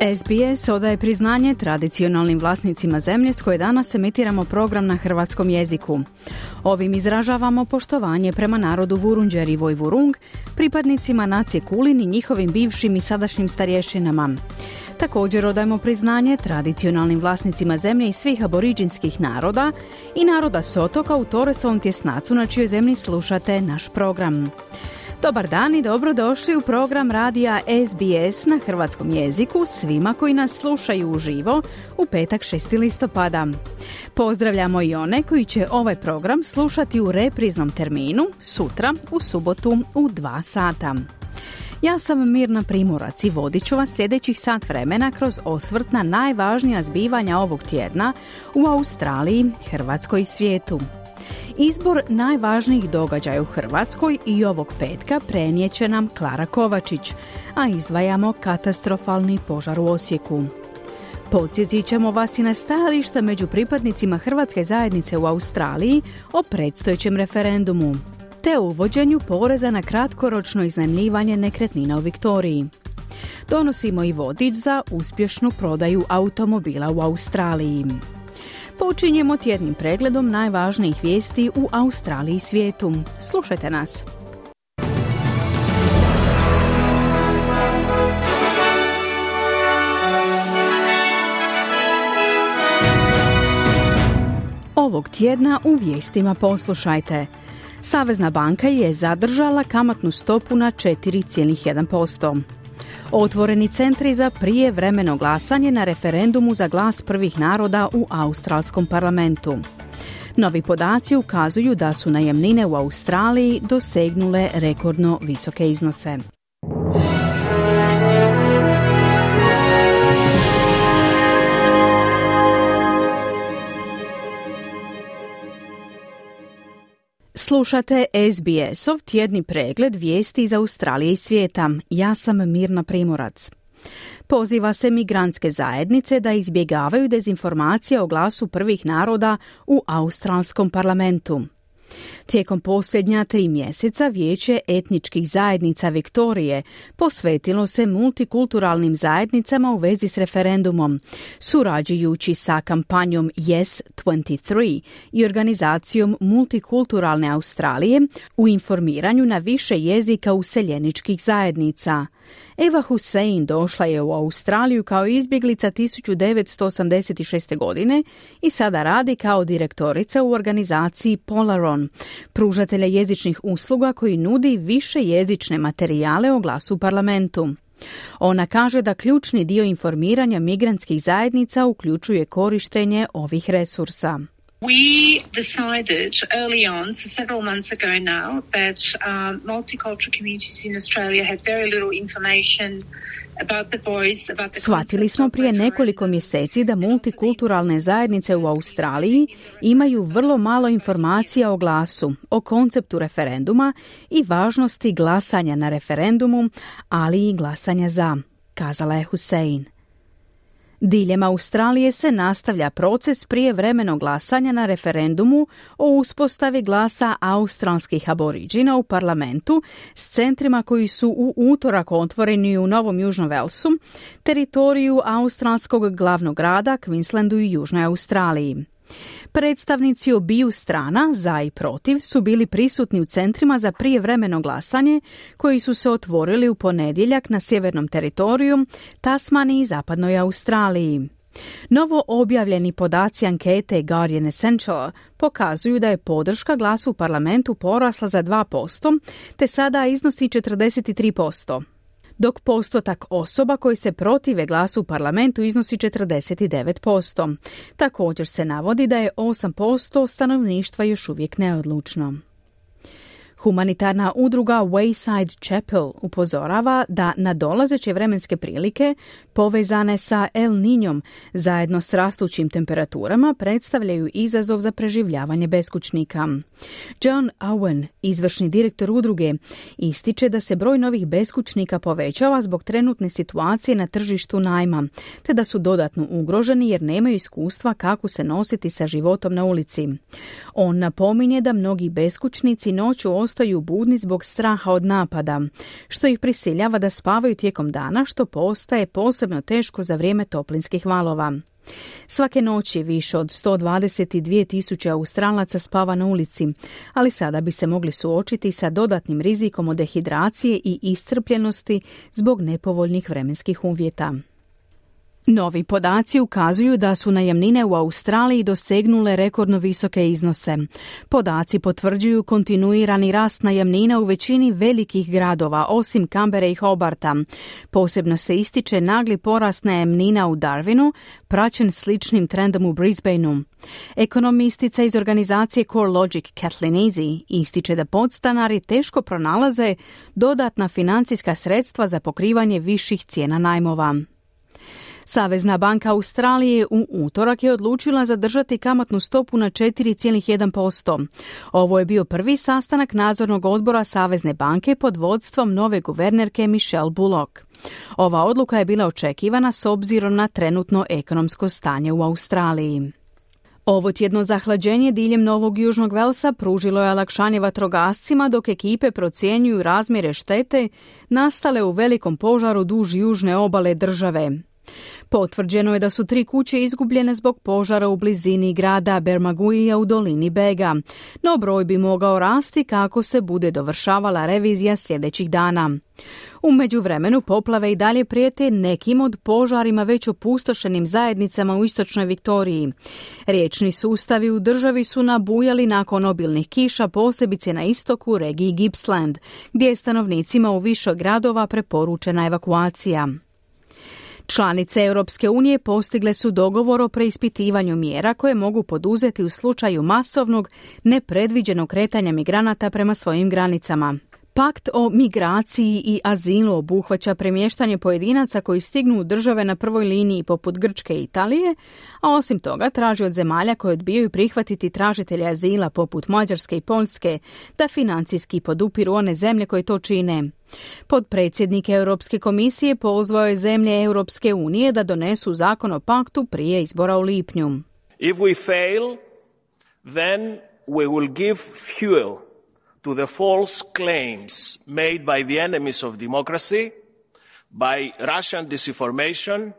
SBS odaje priznanje tradicionalnim vlasnicima zemlje s koje danas emitiramo program na hrvatskom jeziku. Ovim izražavamo poštovanje prema narodu Vurunđer i Vojvurung, pripadnicima nacije Kulin i njihovim bivšim i sadašnjim starješinama. Također odajemo priznanje tradicionalnim vlasnicima zemlje i svih aboriđinskih naroda i naroda Sotoka u Toresovom tjesnacu na čijoj zemlji slušate naš program. Dobar dan i dobrodošli u program radija SBS na hrvatskom jeziku svima koji nas slušaju uživo u petak 6. listopada. Pozdravljamo i one koji će ovaj program slušati u repriznom terminu sutra u subotu u 2 sata. Ja sam Mirna Primorac i vodit ću vas sljedećih sat vremena kroz osvrt na najvažnija zbivanja ovog tjedna u Australiji, Hrvatskoj i svijetu. Izbor najvažnijih događaja u Hrvatskoj i ovog petka prenijeće nam Klara Kovačić, a izdvajamo katastrofalni požar u Osijeku. Podsjetit ćemo vas i na stajališta među pripadnicima Hrvatske zajednice u Australiji o predstojećem referendumu, te uvođenju poreza na kratkoročno iznajmljivanje nekretnina u Viktoriji. Donosimo i vodič za uspješnu prodaju automobila u Australiji. Počinjemo tjednim pregledom najvažnijih vijesti u Australiji i svijetu. Slušajte nas. Ovog tjedna u vijestima poslušajte. Savezna banka je zadržala kamatnu stopu na 4,1%. Otvoreni centri za prijevremeno glasanje na referendumu za glas prvih naroda u Australskom parlamentu. Novi podaci ukazuju da su najemnine u Australiji dosegnule rekordno visoke iznose. Slušate SBS-ov tjedni pregled vijesti iz Australije i svijeta. Ja sam Mirna Primorac. Poziva se migrantske zajednice da izbjegavaju dezinformacije o glasu prvih naroda u australskom parlamentu. Tijekom posljednja tri mjeseca Vijeće etničkih zajednica Viktorije posvetilo se multikulturalnim zajednicama u vezi s referendumom, surađujući sa kampanjom Yes 23 i organizacijom Multikulturalne Australije u informiranju na više jezika useljeničkih zajednica. Eva Hussein došla je u Australiju kao izbjeglica 1986. godine i sada radi kao direktorica u organizaciji Polaron, pružatelja jezičnih usluga koji nudi više jezične materijale o glasu u parlamentu. Ona kaže da ključni dio informiranja migrantskih zajednica uključuje korištenje ovih resursa. We decided early on, so several months ago now, that um, multicultural communities in Australia had very little information Shvatili smo prije nekoliko mjeseci da multikulturalne zajednice u Australiji imaju vrlo malo informacija o glasu, o konceptu referenduma i važnosti glasanja na referendumu, ali i glasanja za, kazala je Hussein. Diljem Australije se nastavlja proces prijevremenog glasanja na referendumu o uspostavi glasa australskih aboriđina u parlamentu s centrima koji su u utorak otvoreni u Novom Južnom Velsu, teritoriju australskog glavnog grada, Queenslandu i Južnoj Australiji. Predstavnici obiju strana, za i protiv, su bili prisutni u centrima za prijevremeno glasanje koji su se otvorili u ponedjeljak na sjevernom teritoriju, Tasmaniji i zapadnoj Australiji. Novo objavljeni podaci ankete Guardian Essential pokazuju da je podrška glasu u parlamentu porasla za 2%, te sada iznosi 43% dok postotak osoba koji se protive glasu u parlamentu iznosi 49%. Također se navodi da je 8% stanovništva još uvijek neodlučno. Humanitarna udruga Wayside Chapel upozorava da nadolazeće vremenske prilike povezane sa El Niñom zajedno s rastućim temperaturama predstavljaju izazov za preživljavanje beskućnika. John Owen, izvršni direktor udruge, ističe da se broj novih beskućnika povećava zbog trenutne situacije na tržištu najma, te da su dodatno ugroženi jer nemaju iskustva kako se nositi sa životom na ulici. On napominje da mnogi beskućnici noću ostaju budni zbog straha od napada, što ih prisiljava da spavaju tijekom dana, što postaje posebno teško za vrijeme toplinskih valova. Svake noći više od 122 tisuće Australaca spava na ulici, ali sada bi se mogli suočiti sa dodatnim rizikom od dehidracije i iscrpljenosti zbog nepovoljnih vremenskih uvjeta. Novi podaci ukazuju da su najamnine u Australiji dosegnule rekordno visoke iznose. Podaci potvrđuju kontinuirani rast najamnina u većini velikih gradova, osim Kambere i Hobarta. Posebno se ističe nagli porast najamnina u Darwinu, praćen sličnim trendom u Brisbaneu. Ekonomistica iz organizacije CoreLogic Kathleen Easy ističe da podstanari teško pronalaze dodatna financijska sredstva za pokrivanje viših cijena najmova. Savezna banka Australije u utorak je odlučila zadržati kamatnu stopu na 4,1%. Ovo je bio prvi sastanak nadzornog odbora Savezne banke pod vodstvom nove guvernerke Michelle Bullock. Ova odluka je bila očekivana s obzirom na trenutno ekonomsko stanje u Australiji. Ovo tjedno zahlađenje diljem Novog Južnog Velsa pružilo je olakšanje vatrogascima dok ekipe procjenjuju razmjere štete nastale u velikom požaru duž južne obale države. Potvrđeno je da su tri kuće izgubljene zbog požara u blizini grada Bermaguija u dolini Bega, no broj bi mogao rasti kako se bude dovršavala revizija sljedećih dana. U međuvremenu poplave i dalje prijete nekim od požarima već opustošenim zajednicama u istočnoj Viktoriji. Riječni sustavi u državi su nabujali nakon obilnih kiša posebice na istoku regiji Gippsland, gdje je stanovnicima u više gradova preporučena evakuacija. Članice Europske unije postigle su dogovor o preispitivanju mjera koje mogu poduzeti u slučaju masovnog, nepredviđenog kretanja migranata prema svojim granicama. Pakt o migraciji i azilu obuhvaća premještanje pojedinaca koji stignu u države na prvoj liniji poput Grčke i Italije, a osim toga traži od zemalja koje odbijaju prihvatiti tražitelje azila poput Mađarske i Poljske da financijski podupiru one zemlje koje to čine. Podpredsjednik Europske komisije pozvao je zemlje Europske unije da donesu zakon o paktu prije izbora u lipnju. If we fail, then we will give fuel to the false claims made by the enemies of democracy, by Russian disinformation,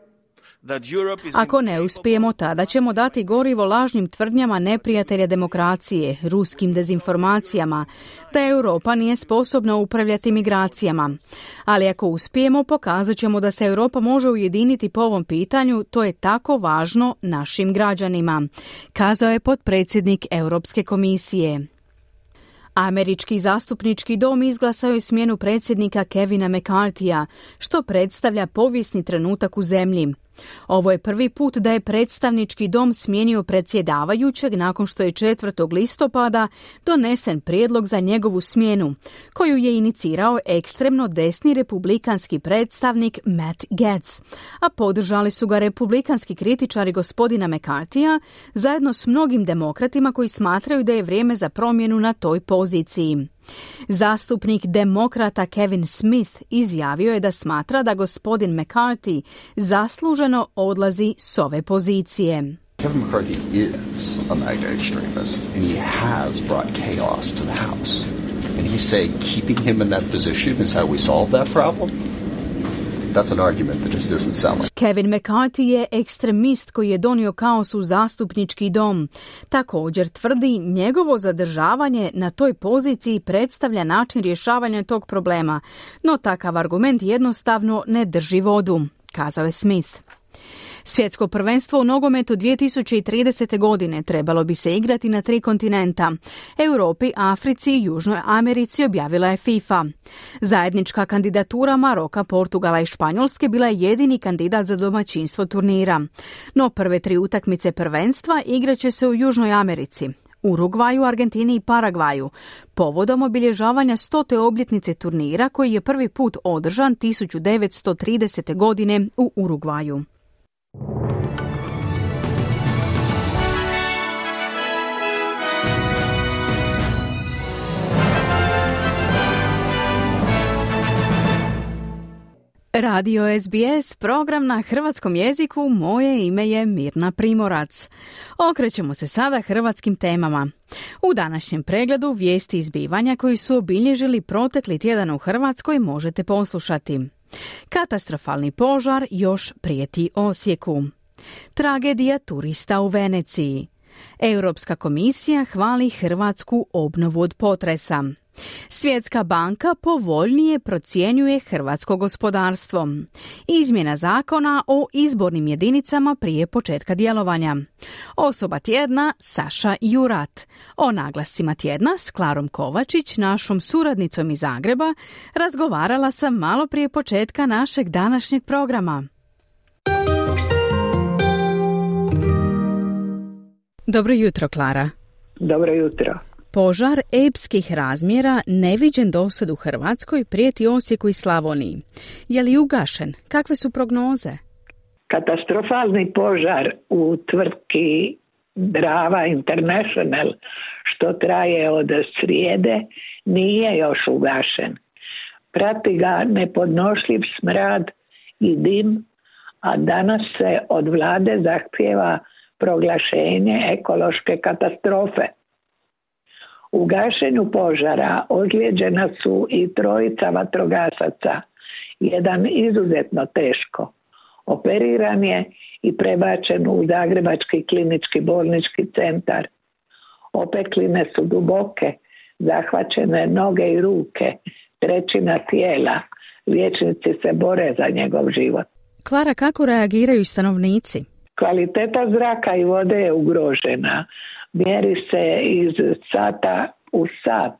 ako ne uspijemo, tada ćemo dati gorivo lažnim tvrdnjama neprijatelja demokracije, ruskim dezinformacijama, da Europa nije sposobna upravljati migracijama. Ali ako uspijemo, pokazat ćemo da se Europa može ujediniti po ovom pitanju, to je tako važno našim građanima, kazao je potpredsjednik Europske komisije. Američki zastupnički dom izglasao je smjenu predsjednika Kevina McCarthyja, što predstavlja povijesni trenutak u zemlji. Ovo je prvi put da je predstavnički dom smijenio predsjedavajućeg nakon što je 4. listopada donesen prijedlog za njegovu smjenu, koju je inicirao ekstremno desni republikanski predstavnik Matt Gaetz, a podržali su ga republikanski kritičari gospodina McCarthyja zajedno s mnogim demokratima koji smatraju da je vrijeme za promjenu na toj poziciji. Zastupnik demokrata Kevin Smith izjavio je da smatra da gospodin McCarthy zasluženo odlazi s ove pozicije. Kevin McCarthy is a MAGA extremist and he has brought chaos to the House. And he's saying keeping him in that position is how we solve that problem? That's an argument that just isn't selling. Kevin McCarthy je ekstremist koji je donio kaos u zastupnički dom. Također tvrdi njegovo zadržavanje na toj poziciji predstavlja način rješavanja tog problema, no takav argument jednostavno ne drži vodu, kazao je Smith. Svjetsko prvenstvo u nogometu 2030. godine trebalo bi se igrati na tri kontinenta. Europi, Africi i Južnoj Americi objavila je FIFA. Zajednička kandidatura Maroka, Portugala i Španjolske bila je jedini kandidat za domaćinstvo turnira. No prve tri utakmice prvenstva igraće se u Južnoj Americi. Urugvaju, Argentini i Paragvaju, povodom obilježavanja stote obljetnice turnira koji je prvi put održan 1930. godine u Urugvaju. Radio SBS, program na hrvatskom jeziku, moje ime je Mirna Primorac. Okrećemo se sada hrvatskim temama. U današnjem pregledu vijesti izbivanja koji su obilježili protekli tjedan u Hrvatskoj možete poslušati. Katastrofalni požar još prijeti Osijeku. Tragedija turista u Veneciji. Europska komisija hvali Hrvatsku obnovu od potresa. Svjetska banka povoljnije procjenjuje hrvatsko gospodarstvo. Izmjena zakona o izbornim jedinicama prije početka djelovanja. Osoba tjedna Saša Jurat. O naglascima tjedna s Klarom Kovačić, našom suradnicom iz Zagreba, razgovarala sam malo prije početka našeg današnjeg programa. Dobro jutro, Klara. Dobro jutro. Požar epskih razmjera neviđen dosad u Hrvatskoj prijeti Osijeku i Slavoniji. Je li ugašen? Kakve su prognoze? Katastrofalni požar u tvrtki Drava International što traje od srijede nije još ugašen. Prati ga nepodnošljiv smrad i dim, a danas se od vlade zahtjeva proglašenje ekološke katastrofe. U gašenju požara ozlijeđena su i trojica vatrogasaca, jedan izuzetno teško. Operiran je i prebačen u Zagrebački klinički bolnički centar. Opekline su duboke, zahvaćene noge i ruke, trećina tijela. Liječnici se bore za njegov život. Klara, kako reagiraju stanovnici? Kvaliteta zraka i vode je ugrožena mjeri se iz sata u sat.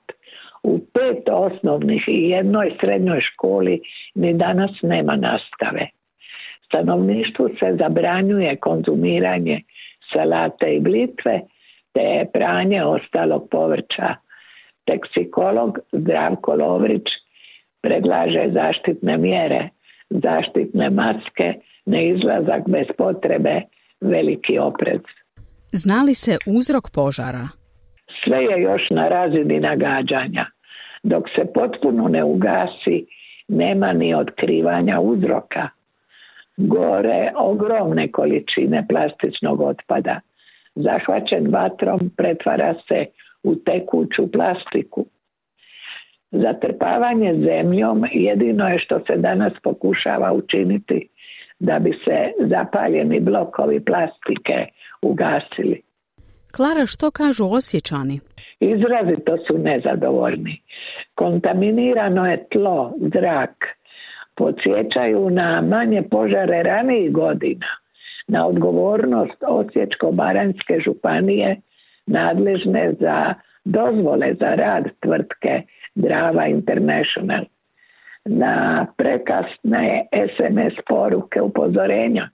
U pet osnovnih i jednoj srednjoj školi ni danas nema nastave. Stanovništvu se zabranjuje konzumiranje salate i blitve te pranje ostalog povrća. Teksikolog Zdravko Lovrić predlaže zaštitne mjere, zaštitne maske, neizlazak bez potrebe, veliki oprez. Znali se uzrok požara? Sve je još na razini nagađanja. Dok se potpuno ne ugasi, nema ni otkrivanja uzroka. Gore ogromne količine plastičnog otpada. Zahvaćen vatrom pretvara se u tekuću plastiku. Zatrpavanje zemljom jedino je što se danas pokušava učiniti da bi se zapaljeni blokovi plastike ugasili. Klara, što kažu osjećani? Izrazito su nezadovoljni. Kontaminirano je tlo, zrak. Podsjećaju na manje požare ranijih godina, na odgovornost Osječko-Baranjske županije nadležne za dozvole za rad tvrtke Drava International na prekasne SMS poruke upozorenja.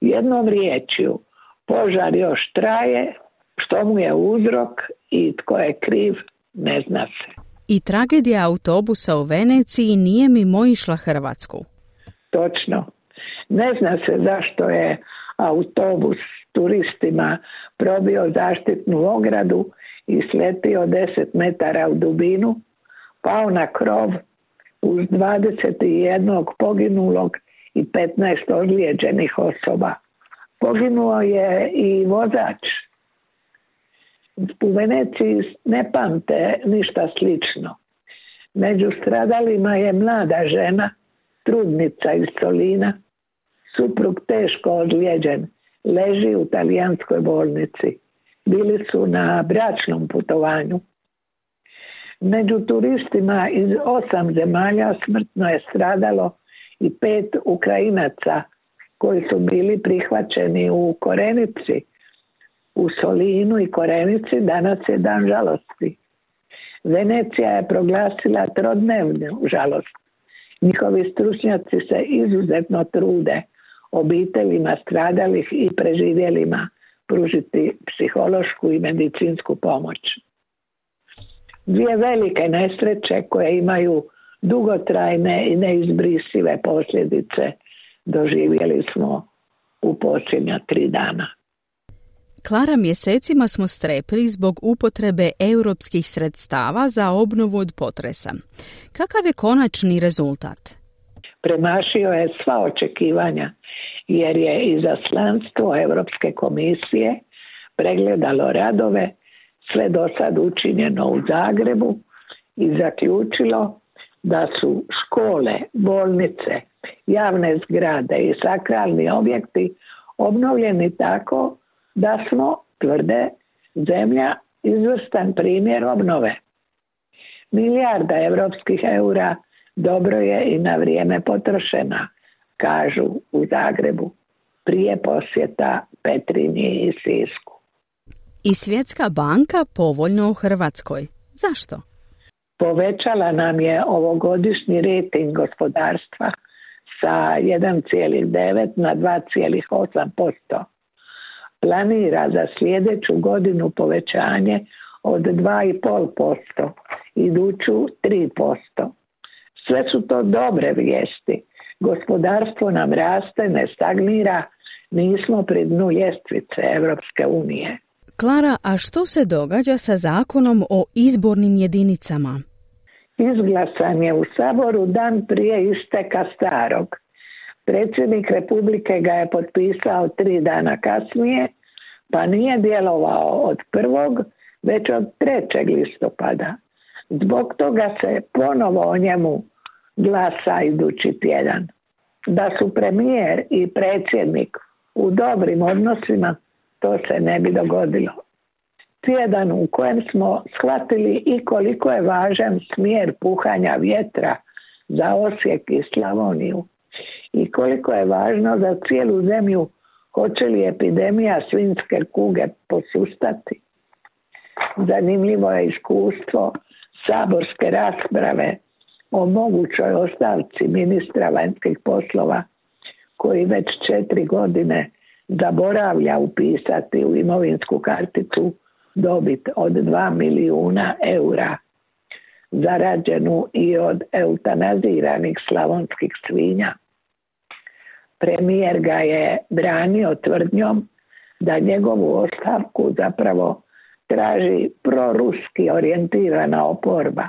Jednom riječju, požar još traje, što mu je uzrok i tko je kriv, ne zna se. I tragedija autobusa u Veneciji nije mimo išla Hrvatsku. Točno. Ne zna se zašto je autobus turistima probio zaštitnu ogradu i sletio 10 metara u dubinu, pao na krov uz 21 poginulog i 15 ozlijeđenih osoba. Poginuo je i vozač. U Veneciji ne pamte ništa slično. Među stradalima je mlada žena, trudnica iz Solina, suprug teško ozlijeđen, leži u talijanskoj bolnici. Bili su na bračnom putovanju. Među turistima iz osam zemalja smrtno je stradalo i pet Ukrajinaca koji su bili prihvaćeni u Korenici. U Solinu i Korenici danas je dan žalosti. Venecija je proglasila trodnevnu žalost. Njihovi stručnjaci se izuzetno trude obiteljima stradalih i preživjelima pružiti psihološku i medicinsku pomoć. Dvije velike nesreće koje imaju dugotrajne i neizbrisive posljedice doživjeli smo u posljednja tri dana. Klara, mjesecima smo strepili zbog upotrebe europskih sredstava za obnovu od potresa. Kakav je konačni rezultat? Premašio je sva očekivanja jer je izaslanstvo Europske komisije pregledalo radove sve do sad učinjeno u Zagrebu i zaključilo da su škole, bolnice, javne zgrade i sakralni objekti obnovljeni tako da smo, tvrde, zemlja izvrstan primjer obnove. Milijarda evropskih eura dobro je i na vrijeme potrošena, kažu u Zagrebu, prije posjeta Petrinji i Sisku. I Svjetska banka povoljno u Hrvatskoj. Zašto? Povećala nam je ovogodišnji rating gospodarstva sa 1,9 na 2,8%. Planira za sljedeću godinu povećanje od 2,5%, iduću 3%. Sve su to dobre vijesti. Gospodarstvo nam raste, ne stagnira, nismo pri dnu ljestvice Europske unije. Klara, a što se događa sa zakonom o izbornim jedinicama? Izglasan je u Saboru dan prije isteka starog. Predsjednik Republike ga je potpisao tri dana kasnije, pa nije djelovao od prvog, već od trećeg listopada. Zbog toga se ponovo o njemu glasa idući tjedan. Da su premijer i predsjednik u dobrim odnosima, to se ne bi dogodilo. Tjedan u kojem smo shvatili i koliko je važan smjer puhanja vjetra za Osijek i Slavoniju i koliko je važno za cijelu zemlju hoće li epidemija svinske kuge posustati. Zanimljivo je iskustvo saborske rasprave o mogućoj ostavci ministra vanjskih poslova koji već četiri godine zaboravlja upisati u imovinsku karticu dobit od 2 milijuna eura zarađenu i od eutanaziranih slavonskih svinja. Premijer ga je branio tvrdnjom da njegovu ostavku zapravo traži proruski orijentirana oporba,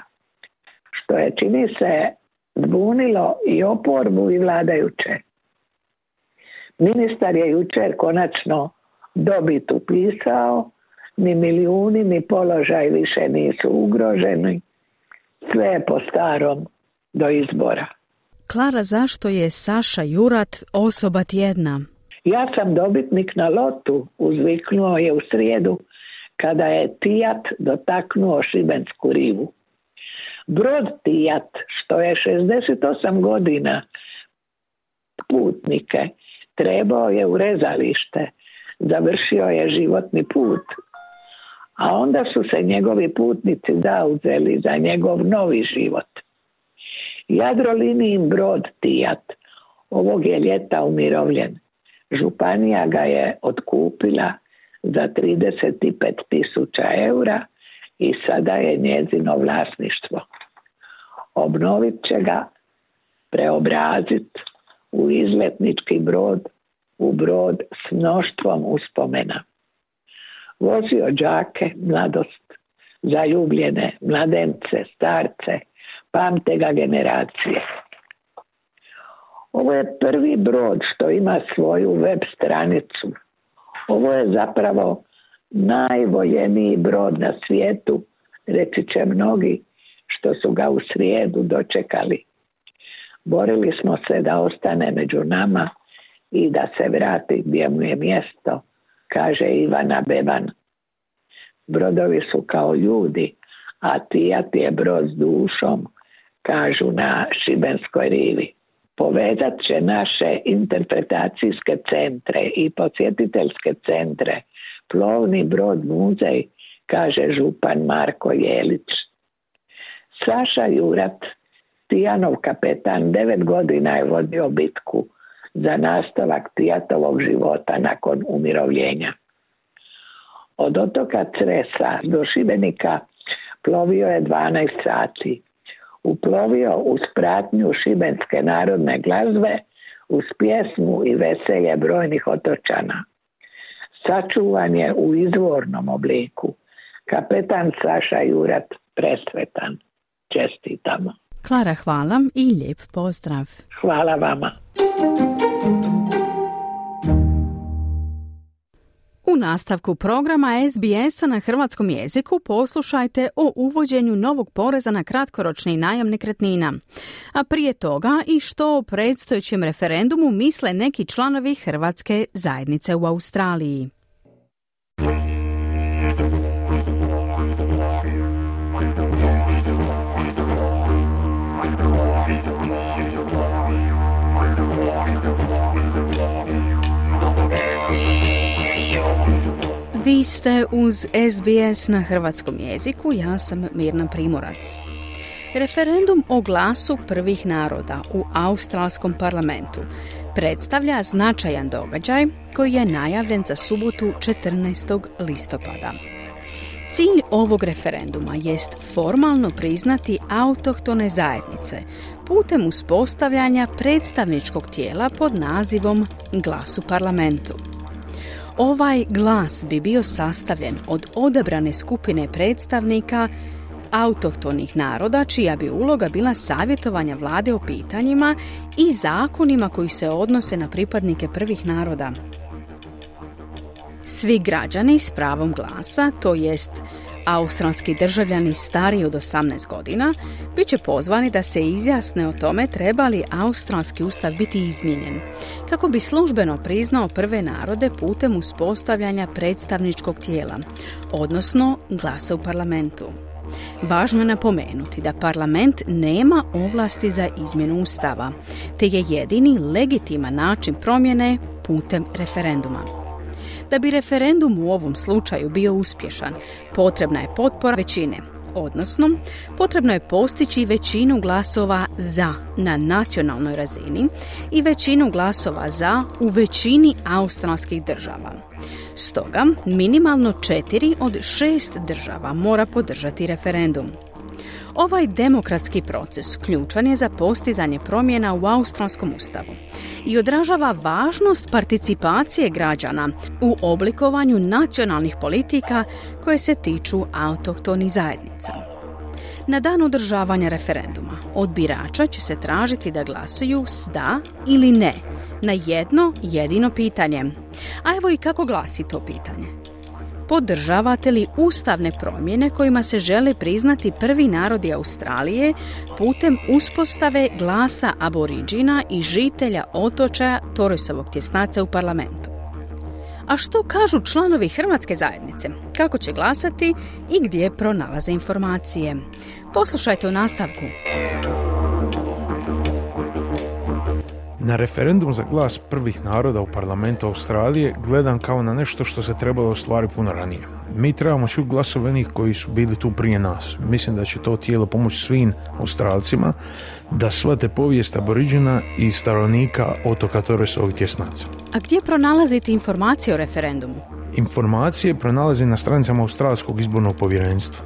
što je čini se zbunilo i oporbu i vladajuće. Ministar je jučer konačno dobit upisao, ni milijuni ni položaj više nisu ugroženi, sve je po starom do izbora. Klara, zašto je Saša Jurat osoba tjedna? Ja sam dobitnik na lotu, uzviknuo je u srijedu kada je Tijat dotaknuo Šibensku rivu. Brod Tijat, što je 68 godina putnike, trebao je u rezalište, završio je životni put, a onda su se njegovi putnici zauzeli za njegov novi život. Jadrolinijin brod Tijat ovog je ljeta umirovljen. Županija ga je otkupila za 35 tisuća eura i sada je njezino vlasništvo. Obnovit će ga, preobrazit u izletnički brod, u brod s mnoštvom uspomena. Vozio đake, mladost, zaljubljene, mladence, starce, pamte ga generacije. Ovo je prvi brod što ima svoju web stranicu. Ovo je zapravo najvoljeniji brod na svijetu, reći će mnogi što su ga u srijedu dočekali. Borili smo se da ostane među nama i da se vrati gdje mu je mjesto, kaže Ivana Beban. Brodovi su kao ljudi, a tijat je brod s dušom, kažu na Šibenskoj rivi. Povezat će naše interpretacijske centre i posjetiteljske centre. Plovni brod muzej, kaže župan Marko Jelić. Saša Jurat, Tijanov kapetan, devet godina je vodio bitku za nastavak Tijatovog života nakon umirovljenja. Od otoka Cresa do Šibenika plovio je 12 sati. Uplovio uz pratnju šibenske narodne glazbe, uz pjesmu i veselje brojnih otočana. Sačuvan je u izvornom obliku. Kapetan Saša Jurat presvetan. Čestitamo. Klara, hvala i lijep pozdrav. Hvala vama. U nastavku programa SBS-a na hrvatskom jeziku poslušajte o uvođenju novog poreza na kratkoročni najam nekretnina. A prije toga i što o predstojećem referendumu misle neki članovi Hrvatske zajednice u Australiji. Vi ste uz SBS na hrvatskom jeziku, ja sam Mirna Primorac. Referendum o glasu prvih naroda u australskom parlamentu predstavlja značajan događaj koji je najavljen za subotu 14. listopada. Cilj ovog referenduma jest formalno priznati autohtone zajednice putem uspostavljanja predstavničkog tijela pod nazivom Glas u parlamentu. Ovaj glas bi bio sastavljen od odabrane skupine predstavnika autohtonih naroda čija bi uloga bila savjetovanja vlade o pitanjima i zakonima koji se odnose na pripadnike prvih naroda. Svi građani s pravom glasa, to jest australski državljani stariji od 18 godina, bit će pozvani da se izjasne o tome treba li australski ustav biti izmijenjen, kako bi službeno priznao prve narode putem uspostavljanja predstavničkog tijela, odnosno glasa u parlamentu. Važno je napomenuti da parlament nema ovlasti za izmjenu ustava, te je jedini legitiman način promjene putem referenduma. Da bi referendum u ovom slučaju bio uspješan, potrebna je potpora većine, odnosno potrebno je postići većinu glasova za na nacionalnoj razini i većinu glasova za u većini australskih država. Stoga, minimalno četiri od šest država mora podržati referendum. Ovaj demokratski proces ključan je za postizanje promjena u australskom ustavu i odražava važnost participacije građana u oblikovanju nacionalnih politika koje se tiču autohtonih zajednica. Na dan održavanja referenduma od birača će se tražiti da glasuju s da ili ne na jedno jedino pitanje. A evo i kako glasi to pitanje. Podržavate li ustavne promjene kojima se žele priznati prvi narodi Australije putem uspostave glasa aboriđina i žitelja otočaja Torisovog tjesnaca u parlamentu? A što kažu članovi Hrvatske zajednice? Kako će glasati i gdje pronalaze informacije? Poslušajte u nastavku. Na referendum za glas prvih naroda u parlamentu Australije gledam kao na nešto što se trebalo ostvariti puno ranije. Mi trebamo čuti glasove onih koji su bili tu prije nas. Mislim da će to tijelo pomoći svim Australcima da shvate povijest aboriđina i stanovnika otoka Torresovih tjesnaca. A gdje pronalazite informacije o referendumu? Informacije pronalazi na stranicama Australskog izbornog povjerenstva.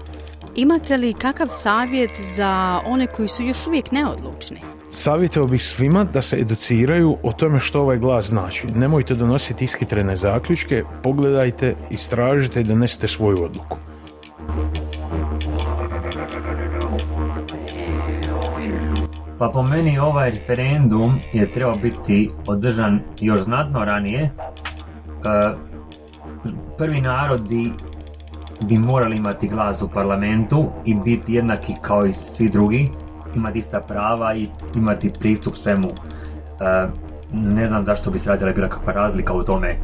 Imate li kakav savjet za one koji su još uvijek neodlučni? Savjetao bih svima da se educiraju o tome što ovaj glas znači. Nemojte donositi iskitrene zaključke, pogledajte, istražite i donesite svoju odluku. Pa po meni ovaj referendum je trebao biti održan još znatno ranije. E, prvi narodi bi morali imati glas u parlamentu i biti jednaki kao i svi drugi imati ista prava i imati pristup svemu. E, ne znam zašto bi se radila bila kakva razlika u tome. E,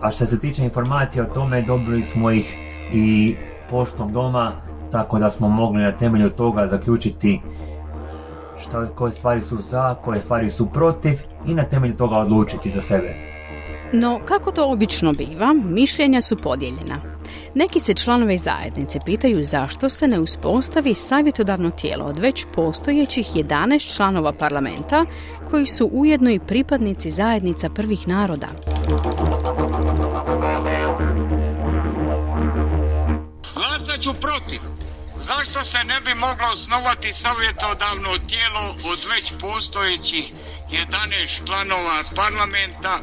a što se tiče informacija o tome, dobili smo ih i poštom doma, tako da smo mogli na temelju toga zaključiti što, koje stvari su za, koje stvari su protiv i na temelju toga odlučiti za sebe. No, kako to obično biva, mišljenja su podijeljena. Neki se članovi zajednice pitaju zašto se ne uspostavi savjetodavno tijelo od već postojećih 11 članova parlamenta koji su ujedno i pripadnici zajednica prvih naroda. su protiv. Zašto se ne bi moglo osnovati savjetodavno tijelo od već postojećih 11 članova parlamenta?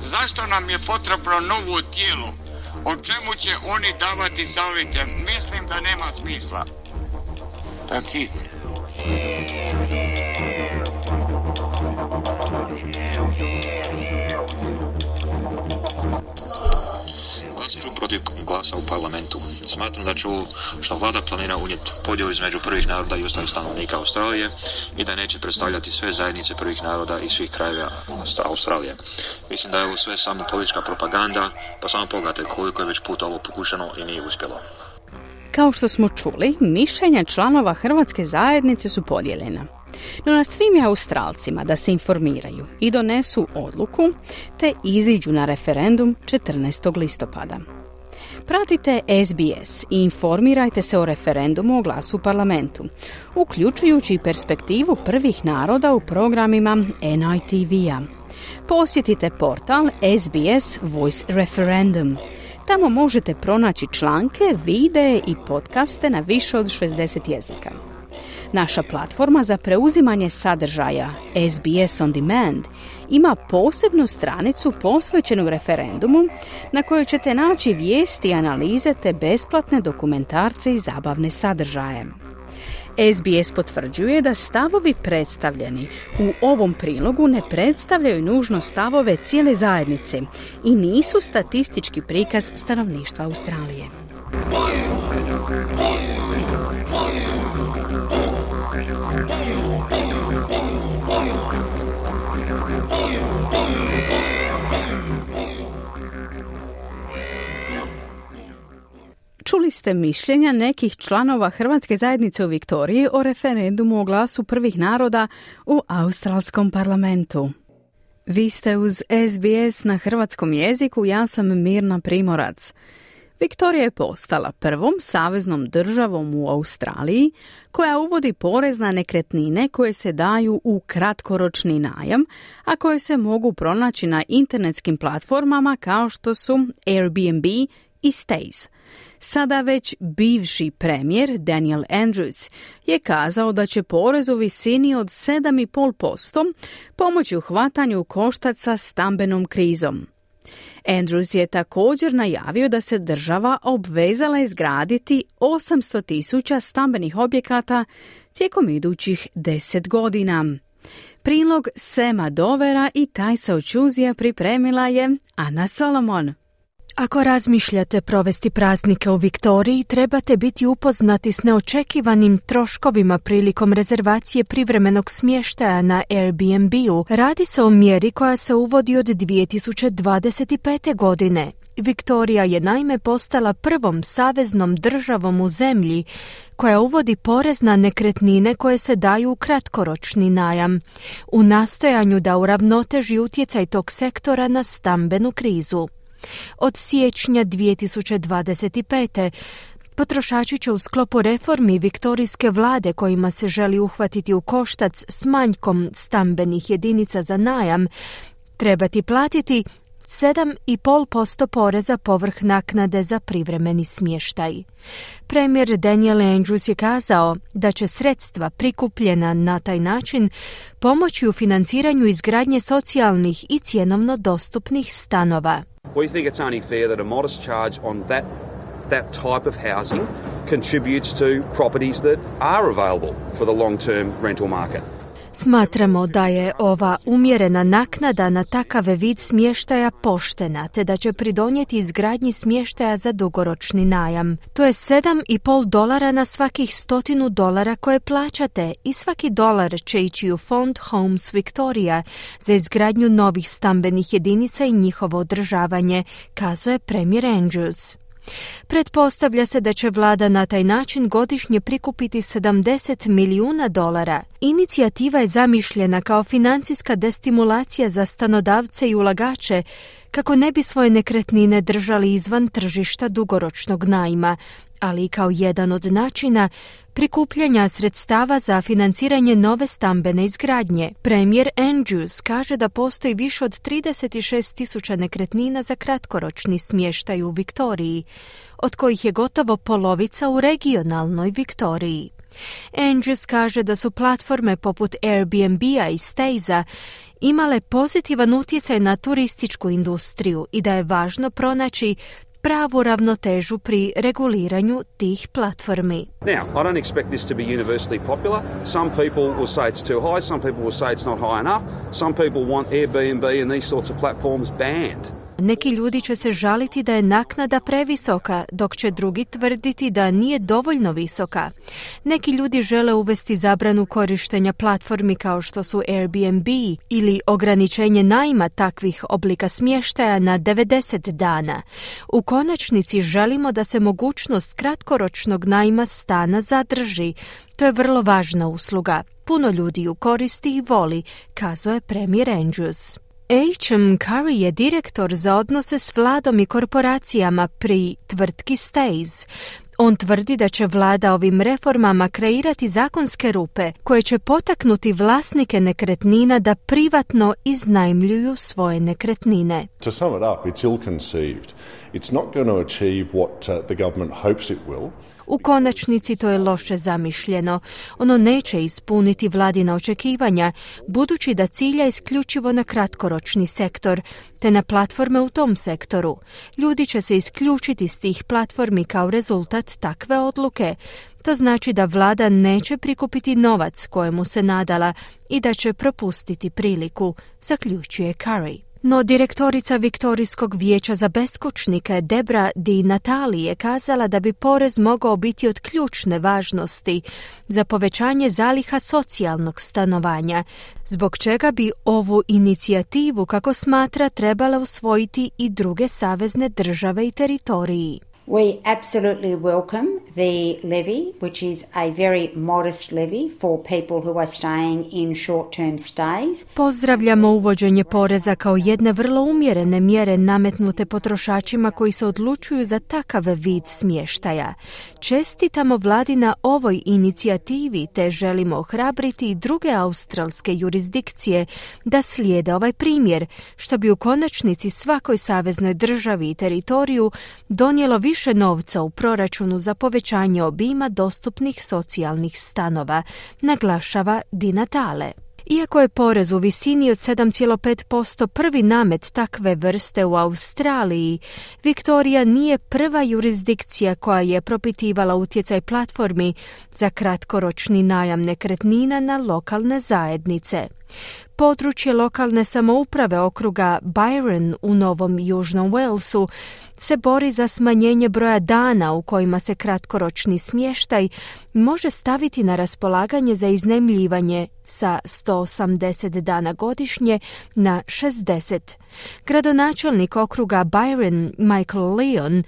Zašto nam je potrebno novo tijelo? O čemu će oni davati savjete? Mislim da nema smisla. That's protiv glasa u parlamentu. Smatram da će što vlada planira unijeti podjelu između prvih naroda i ostalih stanovnika Australije i da neće predstavljati sve zajednice prvih naroda i svih krajeva Australije. Mislim da je ovo sve samo politička propaganda, pa samo pogledajte koliko je već puta ovo pokušano i nije uspjelo. Kao što smo čuli, mišljenja članova Hrvatske zajednice su podijeljena. No na svim je Australcima da se informiraju i donesu odluku te iziđu na referendum 14. listopada. Pratite SBS i informirajte se o referendumu o glasu u parlamentu, uključujući perspektivu prvih naroda u programima NITV-a. Posjetite portal SBS Voice Referendum. Tamo možete pronaći članke, videe i podcaste na više od 60 jezika. Naša platforma za preuzimanje sadržaja SBS On Demand ima posebnu stranicu posvećenu referendumu na kojoj ćete naći vijesti i analize te besplatne dokumentarce i zabavne sadržaje. SBS potvrđuje da stavovi predstavljeni u ovom prilogu ne predstavljaju nužno stavove cijele zajednice i nisu statistički prikaz stanovništva Australije. Čuli ste mišljenja nekih članova Hrvatske zajednice u Viktoriji o referendumu o glasu prvih naroda u australskom parlamentu. Vi ste uz SBS na hrvatskom jeziku, ja sam Mirna Primorac. Viktorija je postala prvom saveznom državom u Australiji koja uvodi porez na nekretnine koje se daju u kratkoročni najam, a koje se mogu pronaći na internetskim platformama kao što su Airbnb i Stays. Sada već bivši premijer Daniel Andrews je kazao da će porez u visini od 7,5% pomoći u hvatanju koštaca stambenom krizom. Andrews je također najavio da se država obvezala izgraditi 800 tisuća stambenih objekata tijekom idućih 10 godina. Prilog Sema Dovera i Tajsa Očuzija pripremila je Ana Solomon. Ako razmišljate provesti praznike u Viktoriji, trebate biti upoznati s neočekivanim troškovima prilikom rezervacije privremenog smještaja na Airbnb-u. Radi se o mjeri koja se uvodi od 2025. godine. Viktorija je naime postala prvom saveznom državom u zemlji koja uvodi porez na nekretnine koje se daju u kratkoročni najam, u nastojanju da uravnoteži utjecaj tog sektora na stambenu krizu. Od siječnja 2025. Potrošači će u sklopu reformi viktorijske vlade kojima se želi uhvatiti u koštac s manjkom stambenih jedinica za najam trebati platiti 7,5% poreza povrh naknade za privremeni smještaj. Premijer Daniel Andrews je kazao da će sredstva prikupljena na taj način pomoći u financiranju izgradnje socijalnih i cjenovno dostupnih stanova. We think it's only fair that a modest charge on that that type of housing contributes to properties that are available for the long-term rental market. Smatramo da je ova umjerena naknada na takav vid smještaja poštena, te da će pridonijeti izgradnji smještaja za dugoročni najam. To je 7,5 dolara na svakih stotinu dolara koje plaćate i svaki dolar će ići u fond Homes Victoria za izgradnju novih stambenih jedinica i njihovo održavanje, kazuje premijer Andrews. Pretpostavlja se da će vlada na taj način godišnje prikupiti 70 milijuna dolara. Inicijativa je zamišljena kao financijska destimulacija za stanodavce i ulagače kako ne bi svoje nekretnine držali izvan tržišta dugoročnog najma, ali i kao jedan od načina prikupljanja sredstava za financiranje nove stambene izgradnje. Premijer Andrews kaže da postoji više od 36 tisuća nekretnina za kratkoročni smještaj u Viktoriji, od kojih je gotovo polovica u regionalnoj Viktoriji. Andrews kaže da su platforme poput Airbnb-a i Stays-a imale pozitivan utjecaj na turističku industriju i da je važno pronaći pravu ravnotežu pri reguliranju tih platformi. Now, I don't expect this to be universally popular. Some people will say it's too high, some people will say it's not high enough. Some people want Airbnb and these sorts of platforms banned. Neki ljudi će se žaliti da je naknada previsoka, dok će drugi tvrditi da nije dovoljno visoka. Neki ljudi žele uvesti zabranu korištenja platformi kao što su Airbnb ili ograničenje najma takvih oblika smještaja na 90 dana. U konačnici želimo da se mogućnost kratkoročnog najma stana zadrži. To je vrlo važna usluga. Puno ljudi ju koristi i voli, kazao je premijer Andrews. H.M. Curry je direktor za odnose s vladom i korporacijama pri tvrtki Stays. On tvrdi da će vlada ovim reformama kreirati zakonske rupe koje će potaknuti vlasnike nekretnina da privatno iznajmljuju svoje nekretnine. To sum it up, it's ill conceived. It's not going to achieve what uh, the government hopes it will. U konačnici to je loše zamišljeno. Ono neće ispuniti vladina očekivanja, budući da cilja isključivo na kratkoročni sektor, te na platforme u tom sektoru. Ljudi će se isključiti s tih platformi kao rezultat takve odluke. To znači da vlada neće prikupiti novac kojemu se nadala i da će propustiti priliku, zaključuje Curry. No direktorica Viktorijskog vijeća za beskućnike Debra Di Natali je kazala da bi porez mogao biti od ključne važnosti za povećanje zaliha socijalnog stanovanja, zbog čega bi ovu inicijativu, kako smatra, trebala usvojiti i druge savezne države i teritoriji. We absolutely welcome the levy, which is a very modest levy for people who are staying in short-term stays. Pozdravljamo uvođenje poreza kao jedne vrlo umjerene mjere nametnute potrošačima koji se odlučuju za takav vid smještaja. Čestitamo vladi na ovoj inicijativi te želimo ohrabriti i druge australske jurisdikcije da slijede ovaj primjer, što bi u konačnici svakoj saveznoj državi i teritoriju donijelo više više novca u proračunu za povećanje obima dostupnih socijalnih stanova, naglašava Di Natale. Iako je porez u visini od 7,5% prvi namet takve vrste u Australiji, Viktorija nije prva jurisdikcija koja je propitivala utjecaj platformi za kratkoročni najam nekretnina na lokalne zajednice. Područje lokalne samouprave okruga Byron u Novom Južnom Walesu se bori za smanjenje broja dana u kojima se kratkoročni smještaj može staviti na raspolaganje za iznemljivanje sa 180 dana godišnje na 60. Gradonačelnik okruga Byron Michael Leon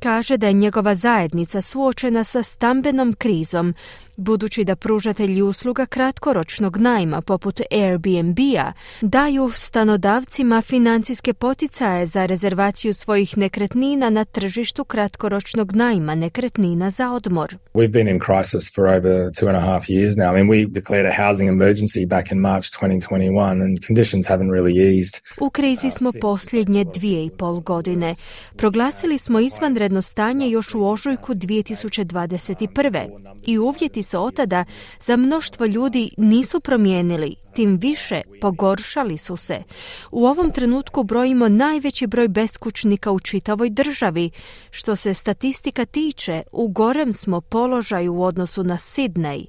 kaže da je njegova zajednica suočena sa stambenom krizom, budući da pružatelji usluga kratkoročnog najma poput Airbnb-a daju stanodavcima financijske poticaje za rezervaciju svojih nekretnina na tržištu kratkoročnog najma nekretnina za odmor. We've been in crisis for over two and a half years now. I mean, we declared a housing emergency back in March 2021 and conditions haven't really eased. U krizi smo posljednje dvije i pol godine. Proglasili smo izvanredno stanje još u ožujku 2021. i uvjeti se otada za mnoštvo ljudi nisu promijenili, tim više pogoršali su se. U ovom trenutku brojimo najveći broj beskućnika u čitavoj državi. Što se statistika tiče, u gorem smo položaju u odnosu na Sidney.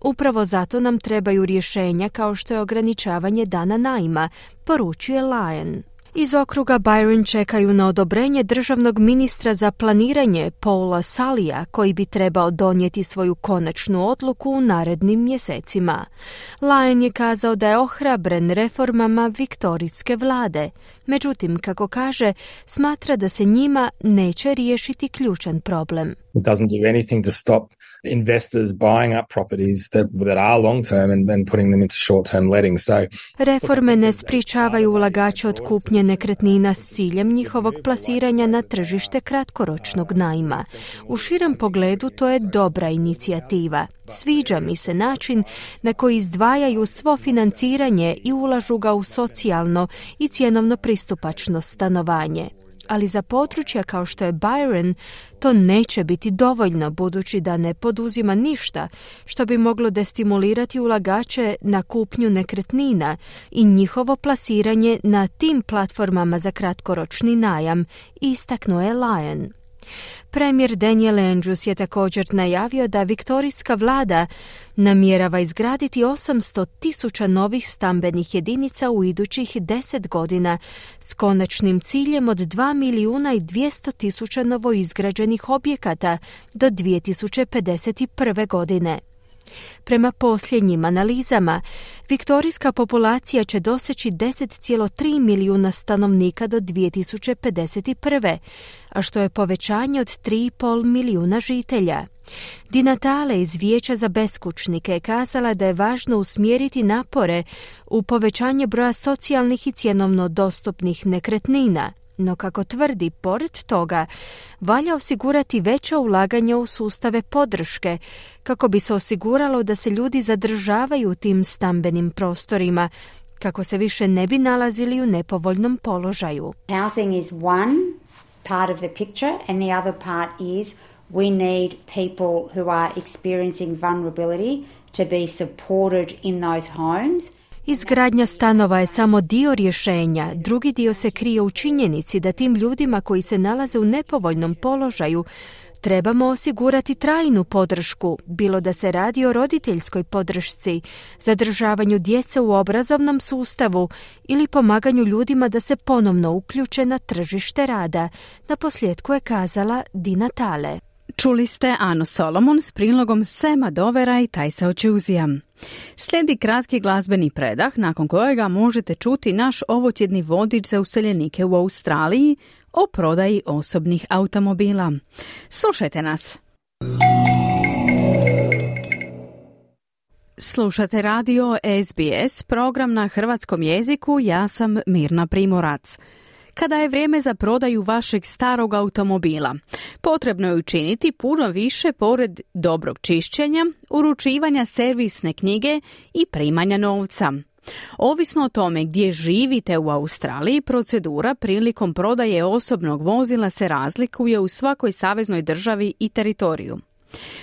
Upravo zato nam trebaju rješenja kao što je ograničavanje dana najma, poručuje Lion. Iz okruga Byron čekaju na odobrenje državnog ministra za planiranje Paula Salija koji bi trebao donijeti svoju konačnu odluku u narednim mjesecima. Lyon je kazao da je ohrabren reformama viktorijske vlade, međutim, kako kaže, smatra da se njima neće riješiti ključan problem. It doesn't do anything to stop investors buying up properties that, that are long term and, putting them into short term. So, Reforme ne spričavaju ulagače od kupnje nekretnina s ciljem njihovog plasiranja na tržište kratkoročnog najma. U širem pogledu to je dobra inicijativa. Sviđa mi se način na koji izdvajaju svo financiranje i ulažu ga u socijalno i cjenovno pristupačno stanovanje ali za područja kao što je Byron to neće biti dovoljno budući da ne poduzima ništa što bi moglo destimulirati ulagače na kupnju nekretnina i njihovo plasiranje na tim platformama za kratkoročni najam, istaknuo je Lion. Premijer Daniel Andrews je također najavio da viktorijska vlada namjerava izgraditi 800 tisuća novih stambenih jedinica u idućih 10 godina s konačnim ciljem od 2 milijuna i 200 tisuća novoizgrađenih objekata do 2051. godine. Prema posljednjim analizama, viktorijska populacija će doseći 10,3 milijuna stanovnika do 2051. a što je povećanje od 3,5 milijuna žitelja. Dinatale iz Vijeća za beskućnike je kazala da je važno usmjeriti napore u povećanje broja socijalnih i cjenovno dostupnih nekretnina, no kako tvrdi, pored toga, valja osigurati veća ulaganja u sustave podrške, kako bi se osiguralo da se ljudi zadržavaju u tim stambenim prostorima, kako se više ne bi nalazili u nepovoljnom položaju. Housing is one part of the picture and the other part is we need people who are experiencing vulnerability to be supported in those homes. Izgradnja stanova je samo dio rješenja, drugi dio se krije u činjenici da tim ljudima koji se nalaze u nepovoljnom položaju trebamo osigurati trajnu podršku, bilo da se radi o roditeljskoj podršci, zadržavanju djece u obrazovnom sustavu ili pomaganju ljudima da se ponovno uključe na tržište rada, na posljedku je kazala Dina Tale. Čuli ste Anu Solomon s prilogom Sema Dovera i Tajsa Očuzija. Slijedi kratki glazbeni predah nakon kojega možete čuti naš ovotjedni vodič za useljenike u Australiji o prodaji osobnih automobila. Slušajte nas! Slušate radio SBS, program na hrvatskom jeziku, ja sam Mirna Primorac kada je vrijeme za prodaju vašeg starog automobila. Potrebno je učiniti puno više pored dobrog čišćenja, uručivanja servisne knjige i primanja novca. Ovisno o tome gdje živite u Australiji, procedura prilikom prodaje osobnog vozila se razlikuje u svakoj saveznoj državi i teritoriju.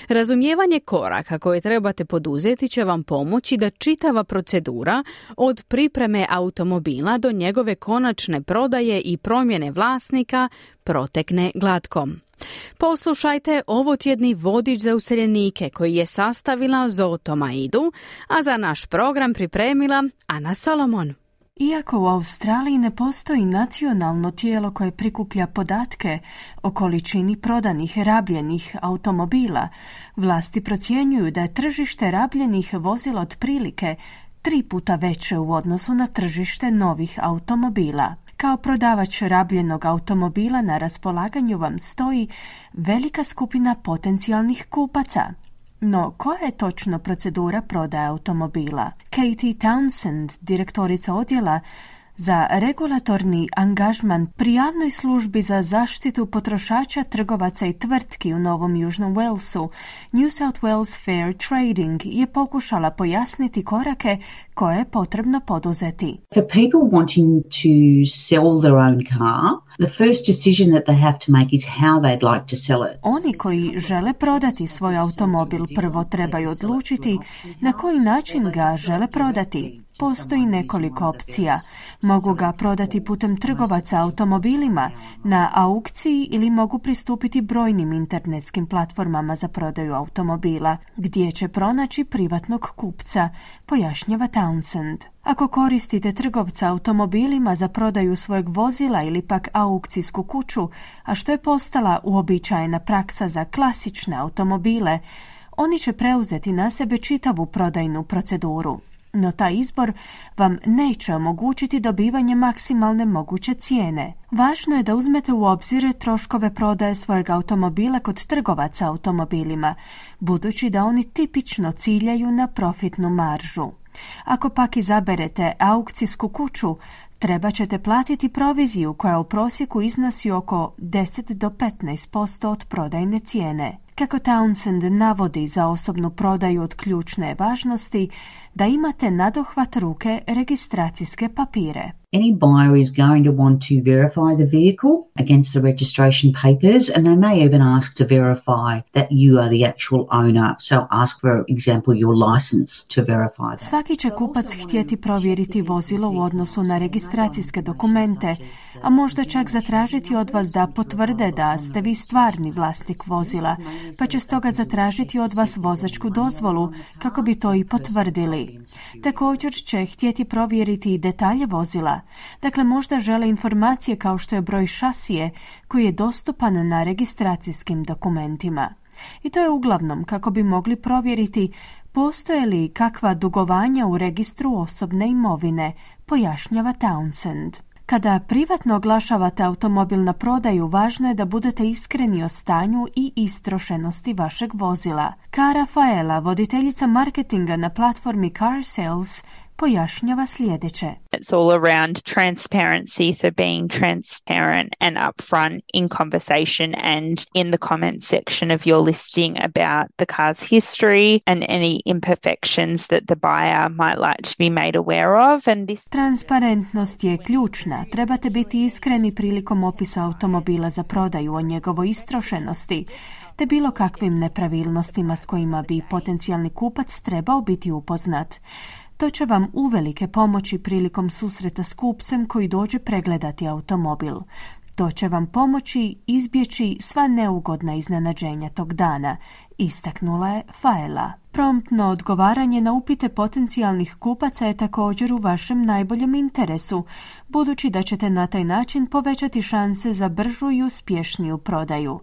Razumijevanje koraka koje trebate poduzeti će vam pomoći da čitava procedura od pripreme automobila do njegove konačne prodaje i promjene vlasnika protekne glatkom. Poslušajte ovo tjedni vodič za useljenike koji je sastavila Zoto Maidu, a za naš program pripremila Ana Solomon. Iako u Australiji ne postoji nacionalno tijelo koje prikuplja podatke o količini prodanih rabljenih automobila, vlasti procjenjuju da je tržište rabljenih vozila otprilike tri puta veće u odnosu na tržište novih automobila. Kao prodavač rabljenog automobila na raspolaganju vam stoji velika skupina potencijalnih kupaca – no, koja je točno procedura prodaje automobila? Katie Townsend, direktorica odjela za regulatorni angažman pri javnoj službi za zaštitu potrošača, trgovaca i tvrtki u Novom Južnom Walesu, New South Wales Fair Trading je pokušala pojasniti korake koje je potrebno poduzeti. For people wanting to sell their own car, the first decision that they have to make is how they'd like to sell it. Oni koji žele prodati svoj automobil prvo trebaju odlučiti na koji način ga žele prodati. Postoji nekoliko opcija. Mogu ga prodati putem trgovaca automobilima na aukciji ili mogu pristupiti brojnim internetskim platformama za prodaju automobila, gdje će pronaći privatnog kupca, pojašnjava Townsend. Ako koristite trgovca automobilima za prodaju svojeg vozila ili pak aukcijsku kuću, a što je postala uobičajena praksa za klasične automobile, oni će preuzeti na sebe čitavu prodajnu proceduru. No taj izbor vam neće omogućiti dobivanje maksimalne moguće cijene. Važno je da uzmete u obzir troškove prodaje svojeg automobila kod trgovaca automobilima, budući da oni tipično ciljaju na profitnu maržu. Ako pak izaberete aukcijsku kuću, treba ćete platiti proviziju koja u prosjeku iznosi oko 10 do 15% od prodajne cijene. Kako Townsend navodi za osobnu prodaju od ključne važnosti, da imate nadohvat ruke registracijske papire. Any buyer is going to want to verify the vehicle against the registration papers and they may even ask to verify that you are the actual owner. So ask for example your license to verify that. Svaki će kupac htjeti provjeriti vozilo u odnosu na registracijske dokumente, a možda čak zatražiti od vas da potvrde da ste vi stvarni vlasnik vozila, pa će stoga zatražiti od vas vozačku dozvolu kako bi to i potvrdili. Također će htjeti provjeriti i detalje vozila. Dakle, možda žele informacije kao što je broj šasije koji je dostupan na registracijskim dokumentima. I to je uglavnom kako bi mogli provjeriti postoje li kakva dugovanja u registru osobne imovine, pojašnjava Townsend. Kada privatno oglašavate automobil na prodaju, važno je da budete iskreni o stanju i istrošenosti vašeg vozila. Kara Faela, voditeljica marketinga na platformi Car Sales, pojašnjava sljedeće. It's all around transparency, so being transparent and upfront in conversation and in the comment section of your listing about the car's history and any imperfections that the buyer might like to be made aware of. And this... Transparentnost je ključna. Trebate biti iskreni prilikom opisa automobila za prodaju o njegovoj istrošenosti te bilo kakvim nepravilnostima s kojima bi potencijalni kupac trebao biti upoznat. To će vam uvelike pomoći prilikom susreta s kupcem koji dođe pregledati automobil. To će vam pomoći izbjeći sva neugodna iznenađenja tog dana, istaknula je Faela. Promptno odgovaranje na upite potencijalnih kupaca je također u vašem najboljem interesu, budući da ćete na taj način povećati šanse za bržu i uspješniju prodaju.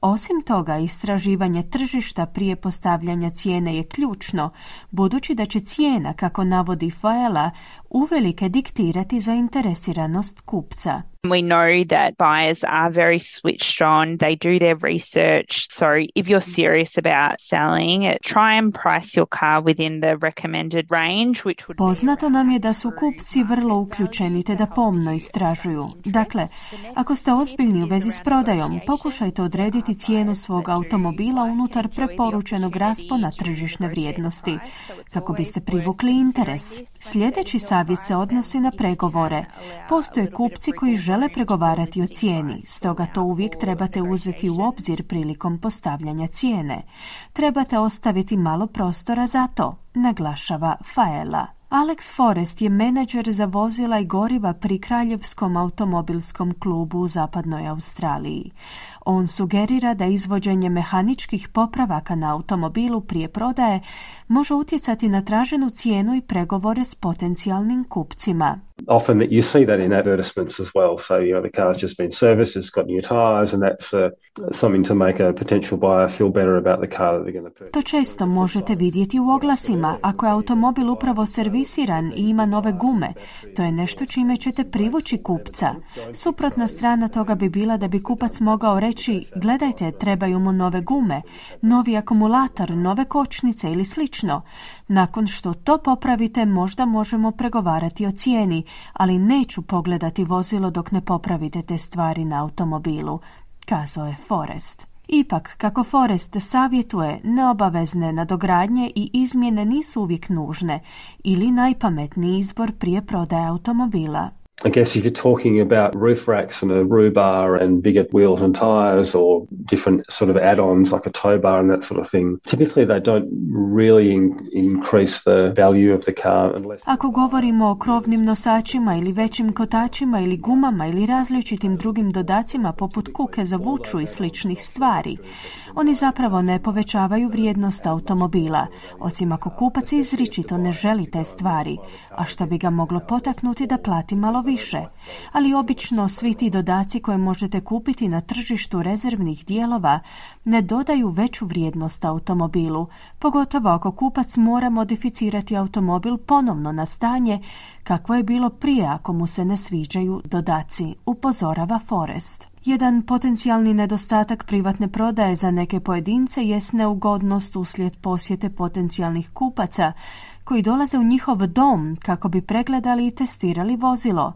Osim toga, istraživanje tržišta prije postavljanja cijene je ključno, budući da će cijena, kako navodi Faela, uvelike diktirati zainteresiranost kupca. We know that buyers are very switched on. They do their research. So if you're serious Poznato nam je da su kupci vrlo uključeni te da pomno istražuju. Dakle, ako ste ozbiljni u vezi s prodajom, pokušajte odrediti cijenu svog automobila unutar preporučenog raspona tržišne vrijednosti, kako biste privukli interes. Sljedeći savjet se odnosi na pregovore. Postoje kupci koji žele pregovarati o cijeni, stoga to uvijek trebate uzeti u obzir prilikom postavljanja cijene. Trebate ostaviti malo prostora za to, naglašava Faela. Alex Forrest je menadžer za vozila i goriva pri Kraljevskom automobilskom klubu u zapadnoj Australiji. On sugerira da izvođenje mehaničkih popravaka na automobilu prije prodaje može utjecati na traženu cijenu i pregovore s potencijalnim kupcima. Often that you see that in advertisements as well. So, you know, the car's just been serviced, it's got new tires and that's uh, something to make a potential buyer feel better about the car that they're going to purchase. To često možete vidjeti u oglasima. Ako je automobil upravo servisiran i ima nove gume, to je nešto čime ćete privući kupca. Suprotna strana toga bi bila da bi kupac mogao reći, gledajte, trebaju mu nove gume, novi akumulator, nove kočnice ili slično. Nakon što to popravite, možda možemo pregovarati o cijeni, ali neću pogledati vozilo dok ne popravite te stvari na automobilu, kazao je Forest. Ipak, kako Forest savjetuje, neobavezne nadogradnje i izmjene nisu uvijek nužne ili najpametniji izbor prije prodaje automobila. I guess if you're talking about roof racks and a roo bar and bigger wheels and tyres or different sort of add-ons like a tow bar and that sort of thing, typically they don't really in increase the value of the car unless... Ako govorimo o krovnim nosačima ili većim kotačima ili gumama ili različitim drugim dodacima poput kuke za vuču i sličnih stvari, oni zapravo ne povećavaju vrijednost automobila, osim ako kupac izričito ne želi te stvari, a što bi ga moglo potaknuti da plati malo više, ali obično svi ti dodaci koje možete kupiti na tržištu rezervnih dijelova ne dodaju veću vrijednost automobilu, pogotovo ako kupac mora modificirati automobil ponovno na stanje kakvo je bilo prije ako mu se ne sviđaju dodaci, upozorava Forest. Jedan potencijalni nedostatak privatne prodaje za neke pojedince jest neugodnost uslijed posjete potencijalnih kupaca koji dolaze u njihov dom kako bi pregledali i testirali vozilo.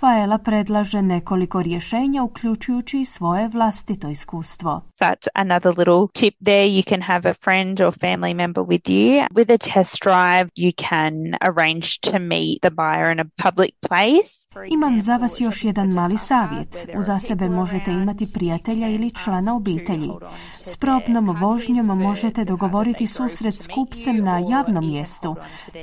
Faela predlaže nekoliko rješenja uključujući i svoje vlastito iskustvo. That's another little tip there. You can have a friend or family member with you. With a test drive, you can arrange to meet the buyer in a public place. Imam za vas još jedan mali savjet. Uza sebe možete imati prijatelja ili člana obitelji. S probnom vožnjom možete dogovoriti susret s kupcem na javnom mjestu,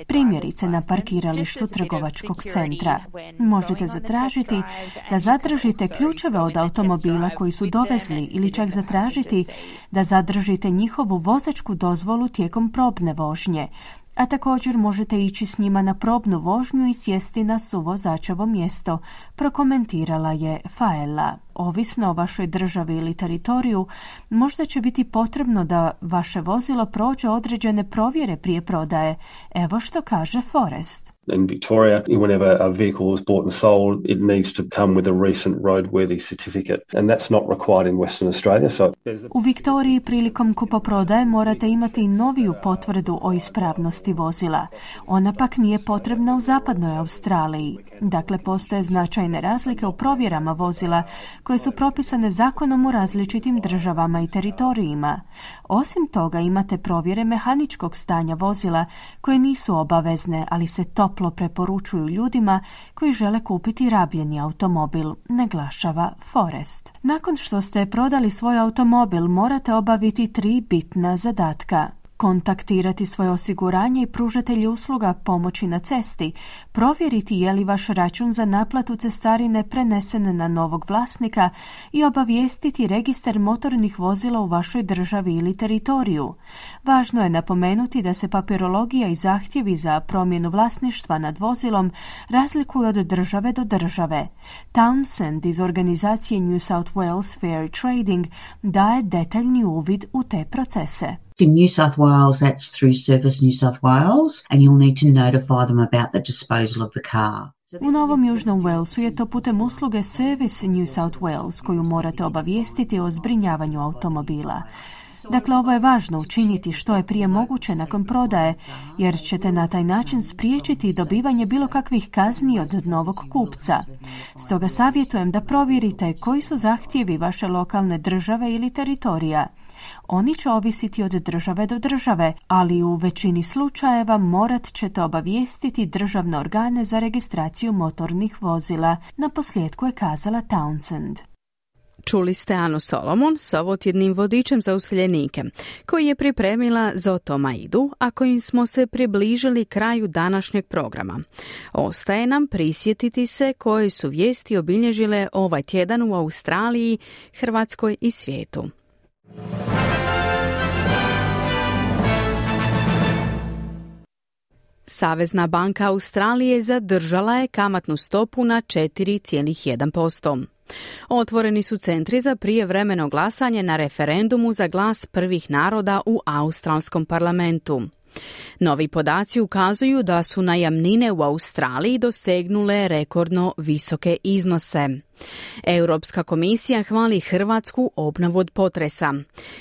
primjerice na parkiralištu trgovačkog centra. Možete zatražiti da zadržite ključeve od automobila koji su dovezli ili čak zatražiti da zadržite njihovu vozačku dozvolu tijekom probne vožnje a također možete ići s njima na probnu vožnju i sjesti na suvozačevo mjesto, prokomentirala je Faela. Ovisno o vašoj državi ili teritoriju, možda će biti potrebno da vaše vozilo prođe određene provjere prije prodaje. Evo što kaže Forest. In Victoria, whenever a vehicle is bought and sold, it needs to come with a recent roadworthy certificate, and that's not required in Western Australia. So U Viktoriji prilikom kupoprodaje morate imati noviju potvrdu o ispravnosti vozila. Ona pak nije potrebna u zapadnoj Australiji. Dakle, postoje značajne razlike u provjerama vozila koje su propisane zakonom u različitim državama i teritorijima. Osim toga imate provjere mehaničkog stanja vozila koje nisu obavezne, ali se toplo preporučuju ljudima koji žele kupiti rabljeni automobil, naglašava Forest. Nakon što ste prodali svoj automobil morate obaviti tri bitna zadatka kontaktirati svoje osiguranje i pružatelji usluga pomoći na cesti, provjeriti je li vaš račun za naplatu cestarine prenesen na novog vlasnika i obavijestiti registar motornih vozila u vašoj državi ili teritoriju. Važno je napomenuti da se papirologija i zahtjevi za promjenu vlasništva nad vozilom razlikuju od države do države. Townsend iz organizacije New South Wales Fair Trading daje detaljni uvid u te procese. In New South Wales, that's through Service New South Wales, and you'll need to notify them about the disposal of the car. U Novom Južnom Walesu je to putem usluge Service New South Wales koju morate obavijestiti o zbrinjavanju automobila. Dakle, ovo je važno učiniti što je prije moguće nakon prodaje, jer ćete na taj način spriječiti dobivanje bilo kakvih kazni od novog kupca. Stoga savjetujem da provjerite koji su zahtjevi vaše lokalne države ili teritorija. Oni će ovisiti od države do države, ali u većini slučajeva morat ćete obavijestiti državne organe za registraciju motornih vozila, na posljedku je kazala Townsend. Čuli ste Anu Solomon s ovotjednim vodičem za useljenike, koji je pripremila Zoto Maidu, a kojim smo se približili kraju današnjeg programa. Ostaje nam prisjetiti se koje su vijesti obilježile ovaj tjedan u Australiji, Hrvatskoj i svijetu. Savezna banka Australije zadržala je kamatnu stopu na 4,1%. Otvoreni su centri za prijevremeno glasanje na referendumu za glas prvih naroda u australskom parlamentu. Novi podaci ukazuju da su najamnine u Australiji dosegnule rekordno visoke iznose. Europska komisija hvali Hrvatsku obnovu od potresa.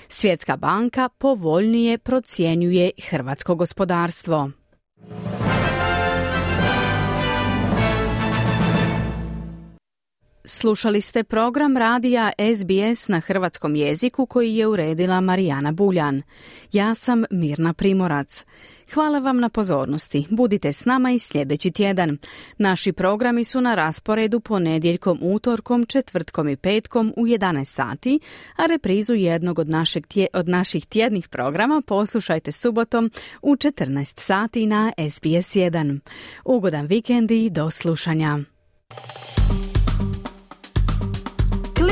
Svjetska banka povoljnije procjenjuje hrvatsko gospodarstvo. Bye. Slušali ste program radija SBS na hrvatskom jeziku koji je uredila Marijana Buljan. Ja sam Mirna Primorac. Hvala vam na pozornosti. Budite s nama i sljedeći tjedan. Naši programi su na rasporedu ponedjeljkom, utorkom, četvrtkom i petkom u 11 sati, a reprizu jednog od, našeg od naših tjednih programa poslušajte subotom u 14 sati na SBS 1. Ugodan vikend i do slušanja.